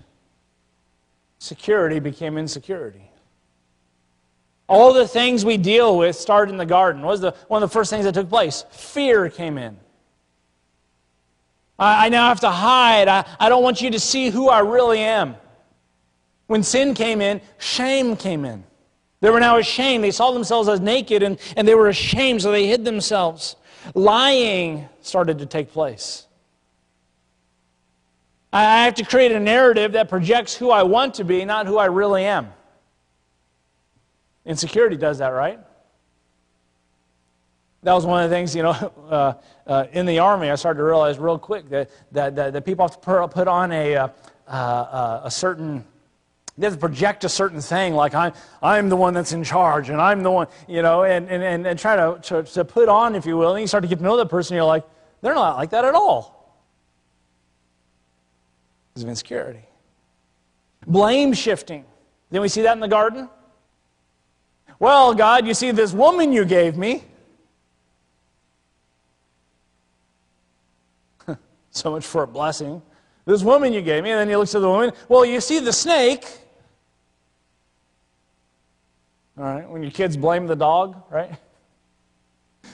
security became insecurity. All the things we deal with started in the garden. What was the, one of the first things that took place? Fear came in. I, I now have to hide. I, I don't want you to see who I really am. When sin came in, shame came in. They were now ashamed. They saw themselves as naked and, and they were ashamed, so they hid themselves. Lying started to take place. I have to create a narrative that projects who I want to be, not who I really am. Insecurity does that, right? That was one of the things, you know, (laughs) uh, uh, in the Army, I started to realize real quick that, that, that, that people have to put on a, uh, uh, a certain, they have to project a certain thing, like I'm, I'm the one that's in charge, and I'm the one, you know, and, and, and, and try to, to, to put on, if you will, and you start to get to know that person, you're like, they're not like that at all because of insecurity. Blame shifting. Didn't we see that in the garden? Well, God, you see this woman you gave me. (laughs) so much for a blessing. This woman you gave me, and then he looks at the woman. Well, you see the snake. All right, when your kids blame the dog, right? (laughs)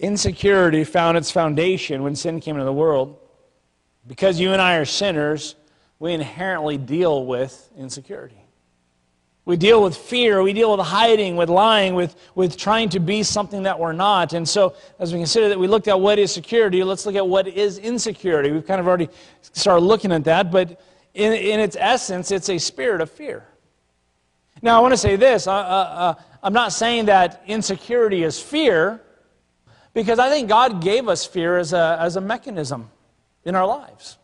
Insecurity found its foundation when sin came into the world. Because you and I are sinners, we inherently deal with insecurity. We deal with fear, we deal with hiding, with lying, with, with trying to be something that we're not. And so, as we consider that we looked at what is security, let's look at what is insecurity. We've kind of already started looking at that, but in, in its essence, it's a spirit of fear. Now, I want to say this uh, uh, uh, I'm not saying that insecurity is fear, because I think God gave us fear as a, as a mechanism in our lives.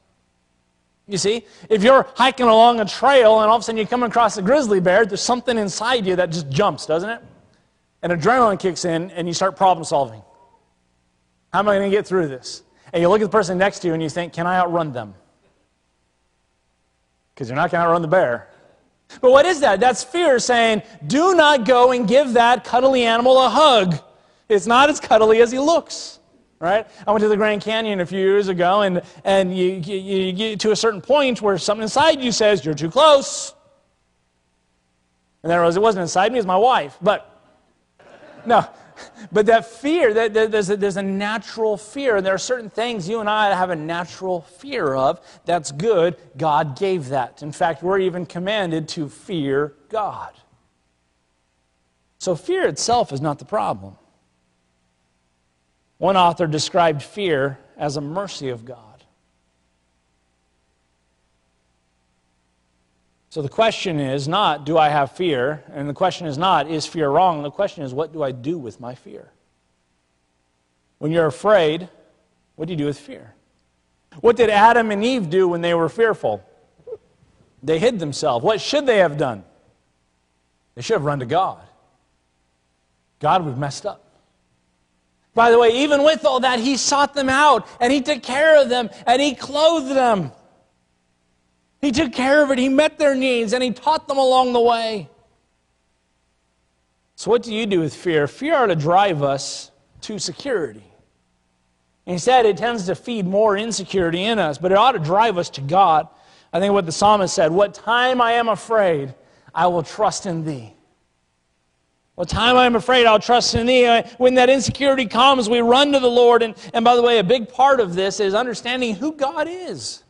You see, if you're hiking along a trail and all of a sudden you come across a grizzly bear, there's something inside you that just jumps, doesn't it? And adrenaline kicks in and you start problem solving. How am I going to get through this? And you look at the person next to you and you think, can I outrun them? Because you're not going to outrun the bear. But what is that? That's fear saying, do not go and give that cuddly animal a hug. It's not as cuddly as he looks right? I went to the Grand Canyon a few years ago, and, and you, you, you get to a certain point where something inside you says, You're too close. And I realized it wasn't inside me, it was my wife. But, no. (laughs) But that fear, that, that there's, a, there's a natural fear. And there are certain things you and I have a natural fear of. That's good. God gave that. In fact, we're even commanded to fear God. So fear itself is not the problem. One author described fear as a mercy of God. So the question is not, do I have fear? And the question is not, is fear wrong? The question is, what do I do with my fear? When you're afraid, what do you do with fear? What did Adam and Eve do when they were fearful? They hid themselves. What should they have done? They should have run to God. God, we've messed up. By the way, even with all that, he sought them out and he took care of them and he clothed them. He took care of it. He met their needs and he taught them along the way. So, what do you do with fear? Fear ought to drive us to security. Instead, it tends to feed more insecurity in us, but it ought to drive us to God. I think what the psalmist said What time I am afraid, I will trust in thee. Well, time I'm afraid, I'll trust in thee. Uh, when that insecurity comes, we run to the Lord. And, and by the way, a big part of this is understanding who God is,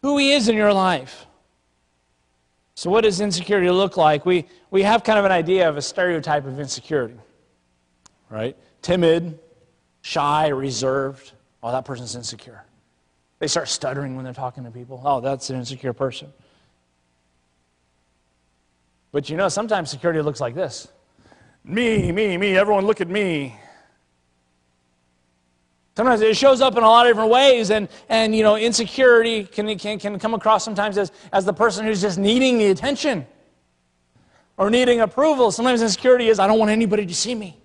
who He is in your life. So, what does insecurity look like? We, we have kind of an idea of a stereotype of insecurity, right? Timid, shy, reserved. Oh, that person's insecure. They start stuttering when they're talking to people. Oh, that's an insecure person. But you know, sometimes security looks like this me, me, me, everyone look at me. Sometimes it shows up in a lot of different ways, and, and you know, insecurity can, can, can come across sometimes as, as the person who's just needing the attention or needing approval. Sometimes insecurity is, I don't want anybody to see me.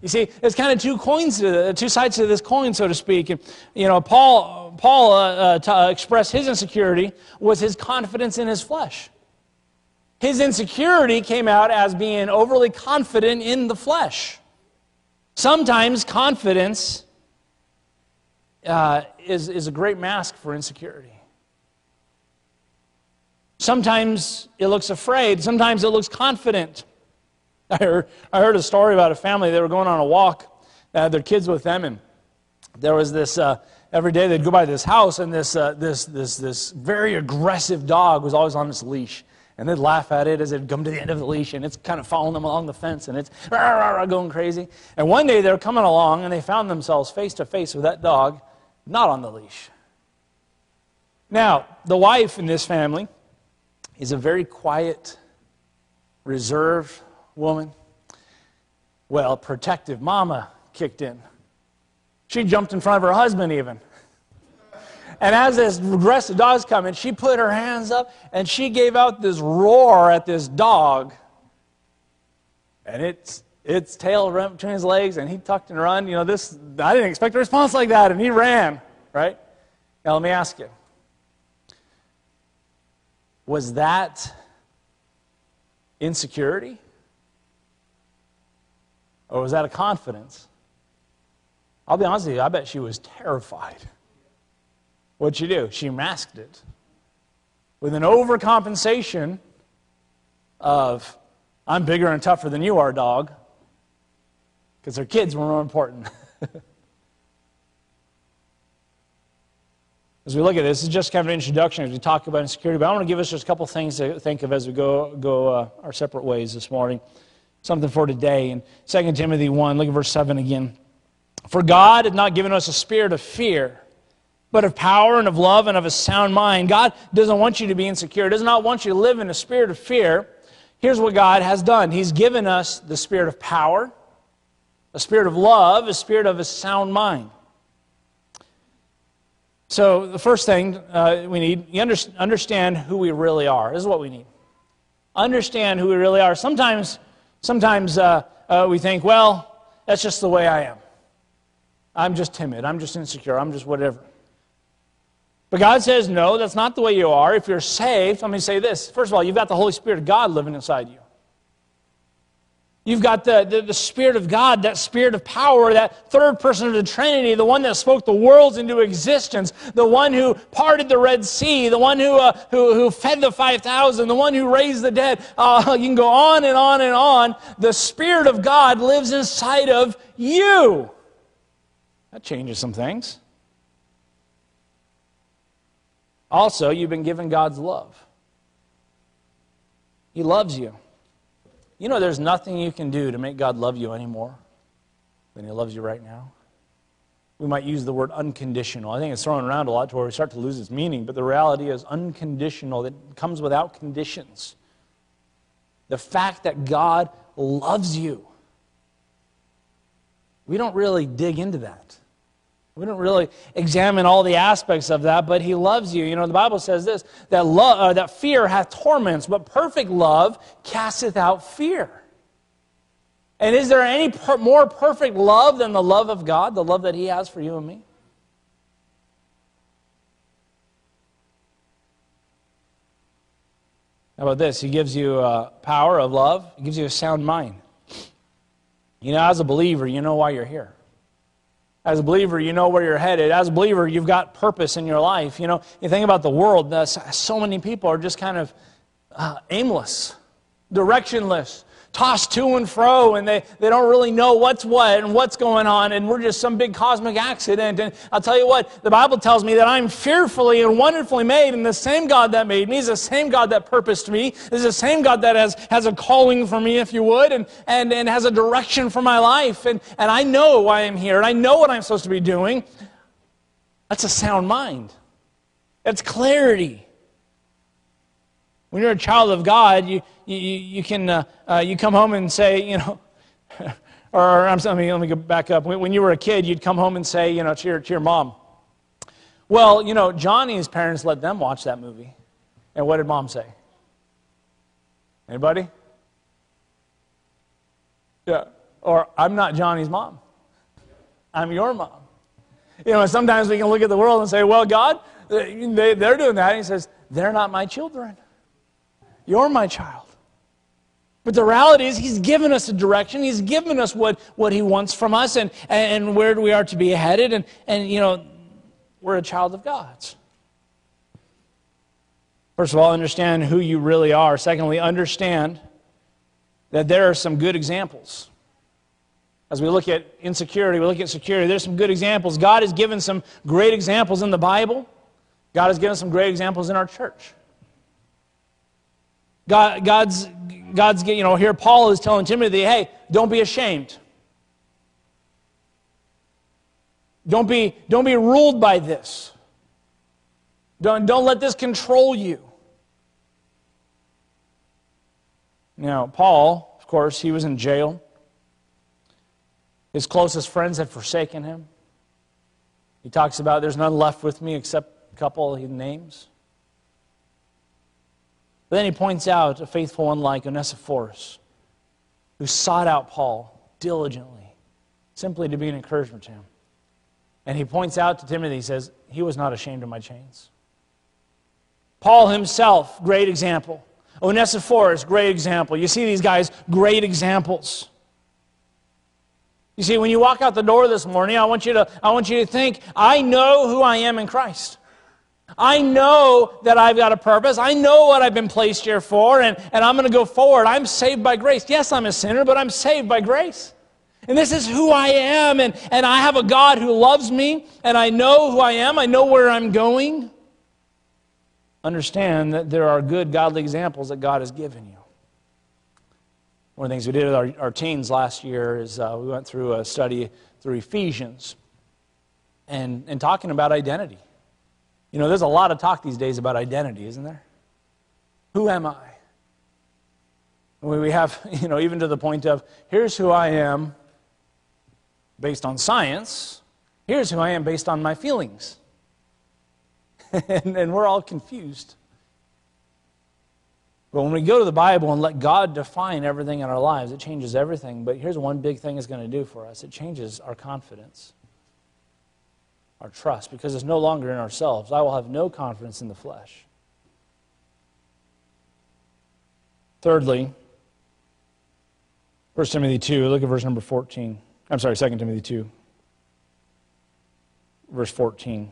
You see, there's kind of two coins, to, two sides to this coin, so to speak. And, you know, Paul, Paul uh, uh, uh, expressed his insecurity was his confidence in his flesh. His insecurity came out as being overly confident in the flesh. Sometimes confidence uh, is, is a great mask for insecurity. Sometimes it looks afraid, sometimes it looks confident. (laughs) I heard, I heard a story about a family, they were going on a walk, they had their kids with them, and there was this, uh, every day they'd go by this house, and this, uh, this, this, this very aggressive dog was always on this leash. And they'd laugh at it as it'd come to the end of the leash and it's kind of following them along the fence and it's rah, rah, rah, going crazy. And one day they're coming along and they found themselves face to face with that dog not on the leash. Now, the wife in this family is a very quiet, reserved woman. Well, protective mama kicked in. She jumped in front of her husband, even. And as this aggressive dog's coming, she put her hands up and she gave out this roar at this dog. And its, its tail ran between his legs and he tucked and run. You know, this, I didn't expect a response like that. And he ran, right? Now, let me ask you was that insecurity? Or was that a confidence? I'll be honest with you, I bet she was terrified. What'd she do? She masked it with an overcompensation of, I'm bigger and tougher than you are, dog, because her kids were more important. (laughs) as we look at this, this is just kind of an introduction as we talk about insecurity, but I want to give us just a couple things to think of as we go, go uh, our separate ways this morning. Something for today. In 2 Timothy 1, look at verse 7 again. For God had not given us a spirit of fear but of power and of love and of a sound mind. God doesn't want you to be insecure, does not want you to live in a spirit of fear. Here's what God has done He's given us the spirit of power, a spirit of love, a spirit of a sound mind. So, the first thing uh, we need, you under, understand who we really are. This is what we need. Understand who we really are. Sometimes, sometimes uh, uh, we think, well, that's just the way I am. I'm just timid. I'm just insecure. I'm just whatever. But God says, no, that's not the way you are. If you're saved, let me say this. First of all, you've got the Holy Spirit of God living inside you. You've got the, the, the, Spirit of God, that Spirit of power, that third person of the Trinity, the one that spoke the worlds into existence, the one who parted the Red Sea, the one who, uh, who, who fed the 5,000, the one who raised the dead. Uh, (laughs) you can go on and on and on. The Spirit of God lives inside of you. That changes some things. Also, you've been given God's love. He loves you. You know, there's nothing you can do to make God love you anymore than He loves you right now. We might use the word unconditional. I think it's thrown around a lot to where we start to lose its meaning, but the reality is unconditional, that comes without conditions. The fact that God loves you. We don't really dig into that. We don't really examine all the aspects of that, but he loves you. You know, the Bible says this that, love, uh, that fear hath torments, but perfect love casteth out fear. And is there any per- more perfect love than the love of God, the love that he has for you and me? How about this? He gives you uh, power of love, he gives you a sound mind. You know, as a believer, you know why you're here. As a believer, you know where you're headed. As a believer, you've got purpose in your life. You know, you think about the world, so many people are just kind of uh, aimless. directionless, tossed to and fro, and they, they don't really know what's what and what's going on, and we're just some big cosmic accident. And I'll tell you what, the Bible tells me that I'm fearfully and wonderfully made, and the same God that made me is the same God that purposed me, is the same God that has, has a calling for me, if you would, and, and, and has a direction for my life. And, and I know why I'm here, and I know what I'm supposed to be doing. That's a sound mind. That's clarity. When you're a child of God, you, you, you can uh, uh, you come home and say, you know, (laughs) or I'm sorry, let me go back up. When, when you were a kid, you'd come home and say, you know, to your, to your mom, well, you know, Johnny's parents let them watch that movie. And what did mom say? Anybody? Yeah. Or I'm not Johnny's mom. I'm your mom. You know, sometimes we can look at the world and say, well, God, they, they're doing that. And he says, they're not my children. You're my child. But the reality is, He's given us a direction. He's given us what, what He wants from us and, and where we are to be headed. And, and, you know, we're a child of God's. First of all, understand who you really are. Secondly, understand that there are some good examples. As we look at insecurity, we look at security, there's some good examples. God has given some great examples in the Bible, God has given some great examples in our church. God, God's, God's, you know, here Paul is telling Timothy, hey, don't be ashamed. Don't be, don't be ruled by this. Don't, don't let this control you. Now, Paul, of course, he was in jail. His closest friends had forsaken him. He talks about there's none left with me except a couple he names. But then he points out a faithful one like Onesiphorus, who sought out Paul diligently, simply to be an encouragement to him. And he points out to Timothy, he says, he was not ashamed of my chains. Paul himself, great example. Onesiphorus, great example. You see these guys, great examples. You see, when you walk out the door this morning, I want you to, I want you to think, I know who I am in Christ. I know that I've got a purpose. I know what I've been placed here for, and, and I'm going to go forward. I'm saved by grace. Yes, I'm a sinner, but I'm saved by grace. And this is who I am, and, and I have a God who loves me, and I know who I am. I know where I'm going. Understand that there are good, godly examples that God has given you. One of the things we did with our, our teens last year is uh, we went through a study through Ephesians and, and talking about identity. You know, there's a lot of talk these days about identity, isn't there? Who am I? We have, (laughs) you know, even to the point of here's who I am based on science, here's who I am based on my feelings. (laughs) and, and we're all confused. But when we go to the Bible and let God define everything in our lives, it changes everything. But here's one big thing it's going to do for us it changes our confidence our trust because it's no longer in ourselves. I will have no confidence in the flesh. Thirdly, 1 Timothy 2, look at verse number 14. I'm sorry, 2 Timothy 2, verse 14.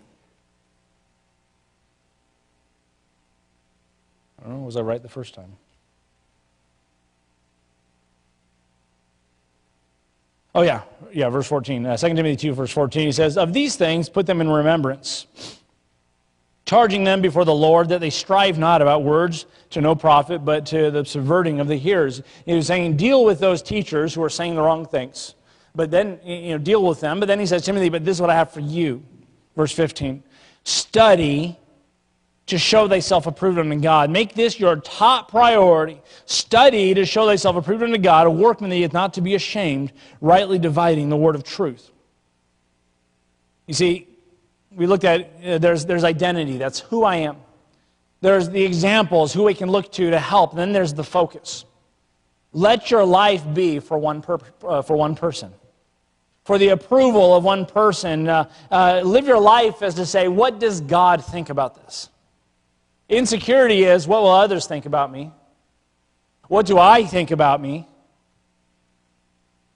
I don't know, was I right the first time? Oh, yeah. Yeah, verse 14. Uh, 2 Timothy 2, verse 14. He says, Of these things put them in remembrance, charging them before the Lord that they strive not about words to no profit, but to the subverting of the hearers. He was saying, Deal with those teachers who are saying the wrong things. But then, you know, deal with them. But then he says, Timothy, but this is what I have for you. Verse 15. Study to show thyself approved unto God. Make this your top priority. Study to show thyself approved unto God, a workman that is not to be ashamed, rightly dividing the word of truth. You see, we looked at uh, there's, there's identity, that's who I am. There's the examples, who we can look to to help. And then there's the focus. Let your life be for one, per, uh, for one person. For the approval of one person. Uh, uh, live your life as to say, what does God think about this? Insecurity is what will others think about me? What do I think about me?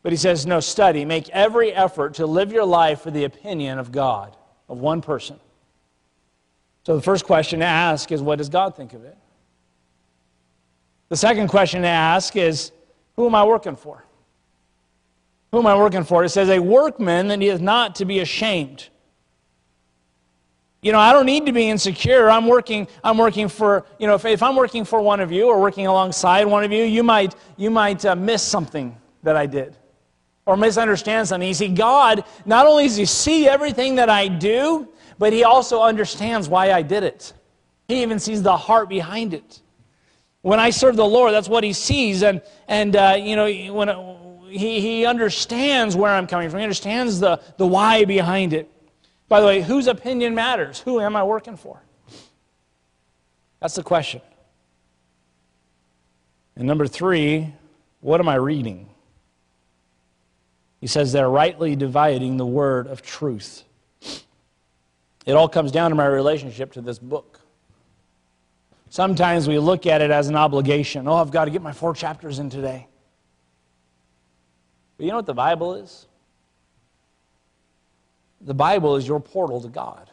But he says, no, study. Make every effort to live your life for the opinion of God, of one person. So the first question to ask is, what does God think of it? The second question to ask is who am I working for? Who am I working for? It says, a workman that he is not to be ashamed. You know, I don't need to be insecure. I'm working, I'm working for, you know, if, if I'm working for one of you or working alongside one of you, you might, you might uh, miss something that I did or misunderstand something. You see, God, not only does He see everything that I do, but He also understands why I did it. He even sees the heart behind it. When I serve the Lord, that's what He sees. And, and uh, you know, when he, he understands where I'm coming from, He understands the, the why behind it. By the way, whose opinion matters? Who am I working for? That's the question. And number three, what am I reading? He says they're rightly dividing the word of truth. It all comes down to my relationship to this book. Sometimes we look at it as an obligation. Oh, I've got to get my four chapters in today. But you know what the Bible is? The Bible is your portal to God.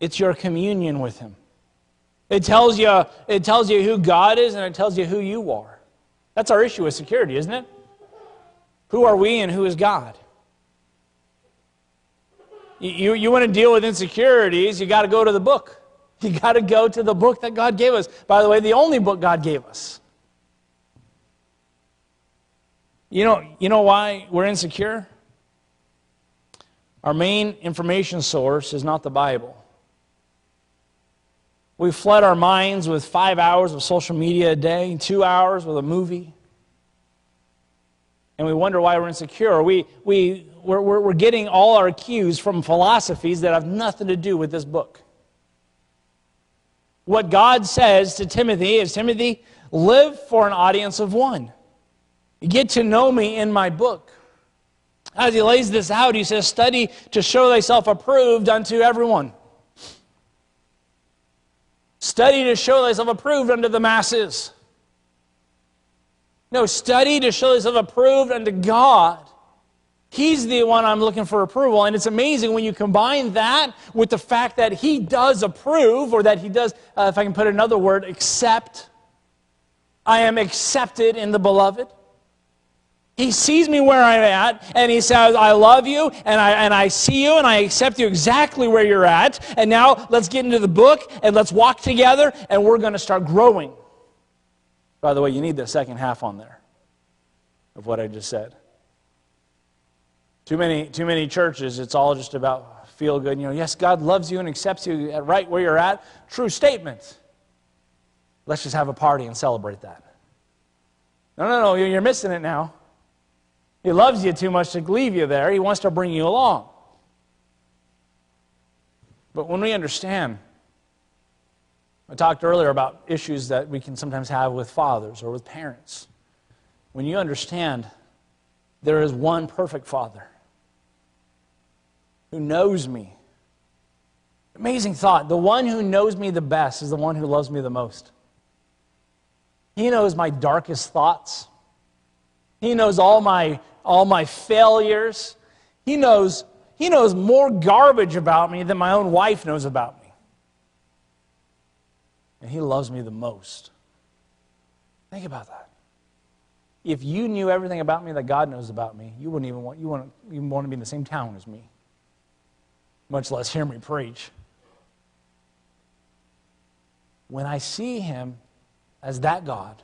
It's your communion with Him. It tells you, it tells you who God is and it tells you who you are. That's our issue with security, isn't it? Who are we and who is God? You, you want to deal with insecurities, you got to go to the book. You got to go to the book that God gave us. By the way, the only book God gave us. You know, you know why we're insecure? Our main information source is not the Bible. We flood our minds with five hours of social media a day, two hours with a movie. And we wonder why we're insecure. We, we, we're, we're getting all our cues from philosophies that have nothing to do with this book. What God says to Timothy is Timothy, live for an audience of one. Get to know me in my book. As he lays this out, he says, Study to show thyself approved unto everyone. Study to show thyself approved unto the masses. No, study to show thyself approved unto God. He's the one I'm looking for approval. And it's amazing when you combine that with the fact that He does approve, or that He does, uh, if I can put another word, accept. I am accepted in the beloved. He sees me where I'm at, and he says, I love you, and I, and I see you, and I accept you exactly where you're at. And now let's get into the book, and let's walk together, and we're going to start growing. By the way, you need the second half on there of what I just said. Too many, too many churches, it's all just about feel good. You know, yes, God loves you and accepts you right where you're at. True statement. Let's just have a party and celebrate that. No, no, no, you're missing it now. He loves you too much to leave you there. He wants to bring you along. But when we understand, I talked earlier about issues that we can sometimes have with fathers or with parents. When you understand there is one perfect father who knows me. Amazing thought. The one who knows me the best is the one who loves me the most. He knows my darkest thoughts. He knows all my all my failures. He knows, he knows more garbage about me than my own wife knows about me. And He loves me the most. Think about that. If you knew everything about me that God knows about me, you wouldn't even want, you wouldn't even want to be in the same town as me, much less hear me preach. When I see Him as that God,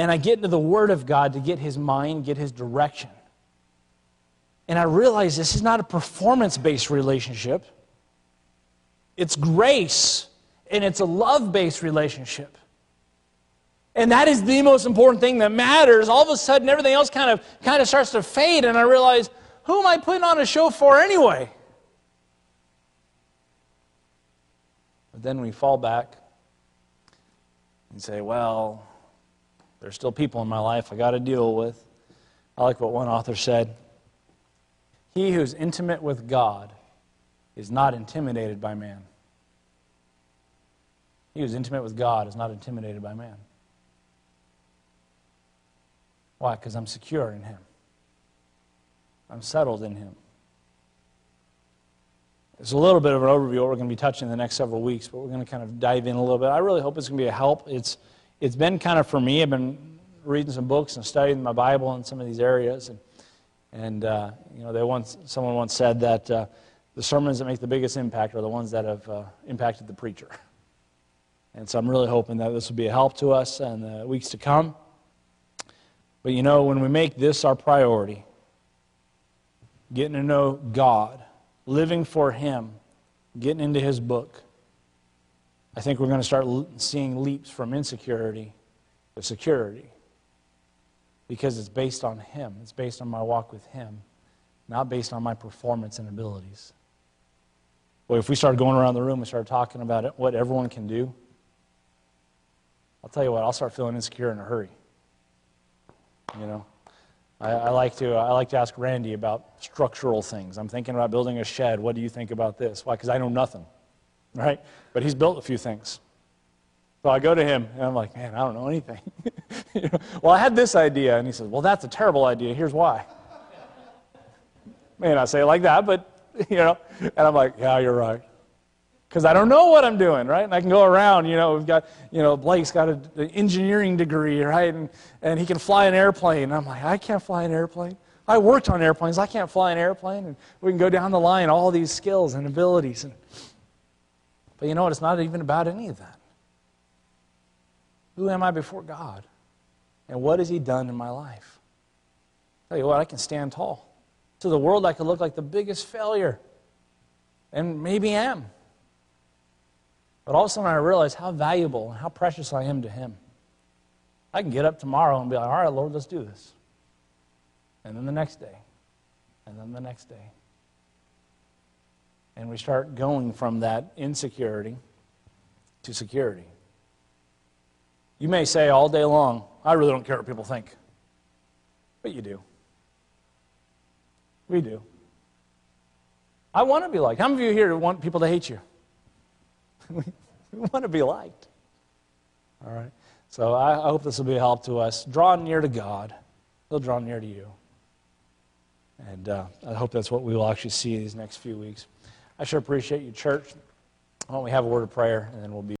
and I get into the Word of God to get His mind, get His direction. And I realize this is not a performance based relationship, it's grace, and it's a love based relationship. And that is the most important thing that matters. All of a sudden, everything else kind of, kind of starts to fade, and I realize, who am I putting on a show for anyway? But then we fall back and say, well, there's still people in my life I got to deal with. I like what one author said He who's intimate with God is not intimidated by man. He who's intimate with God is not intimidated by man. Why? Because I'm secure in Him, I'm settled in Him. It's a little bit of an overview of what we're going to be touching in the next several weeks, but we're going to kind of dive in a little bit. I really hope it's going to be a help. It's, it's been kind of for me, I've been reading some books and studying my Bible in some of these areas. And, and uh, you know, they once, someone once said that uh, the sermons that make the biggest impact are the ones that have uh, impacted the preacher. And so I'm really hoping that this will be a help to us in the weeks to come. But you know, when we make this our priority, getting to know God, living for Him, getting into His book, I think we're going to start seeing leaps from insecurity to security because it's based on Him. It's based on my walk with Him, not based on my performance and abilities. Well, if we start going around the room and start talking about it, what everyone can do, I'll tell you what, I'll start feeling insecure in a hurry. You know, I, I, like to I like to ask Randy about structural things. I'm thinking about building a shed. What do you think about this? Why? Because I know nothing, right? But he's built a few things. So I go to him and I'm like, man, I don't know anything. (laughs) you know, well, I had this idea, and he says, well, that's a terrible idea. Here's why. May not say it like that, but (laughs) you know, and I'm like, yeah, you're right because I don't know what I'm doing, right? And I can go around, you know, we've got, you know, Blake's got an engineering degree, right? And, and he can fly an airplane. And I'm like, I can't fly an airplane. I worked on airplanes. I can't fly an airplane. And we can go down the line, all these skills and abilities. And, but you know what? It's not even about any of that. Who am I before God? And what has He done in my life? Tell you what, I can stand tall. To the world, I could look like the biggest failure. And maybe am. But all of a sudden, I realize how valuable and how precious I am to Him. I can get up tomorrow and be like, all right, Lord, let's do this. And then the next day, and then the next day. And we start going from that insecurity to security. You may say all day long, I really don't care what people think. But you do. We do. I want to be liked. How many of you here want people to hate you? (laughs) we want to be liked. All right? So I, hope this will be a help to us. Draw near to God, He'll draw near to you. And uh, I hope that's what we will actually see these next few weeks. I sure appreciate you, church. Why don't we have a word of prayer, and then we'll be.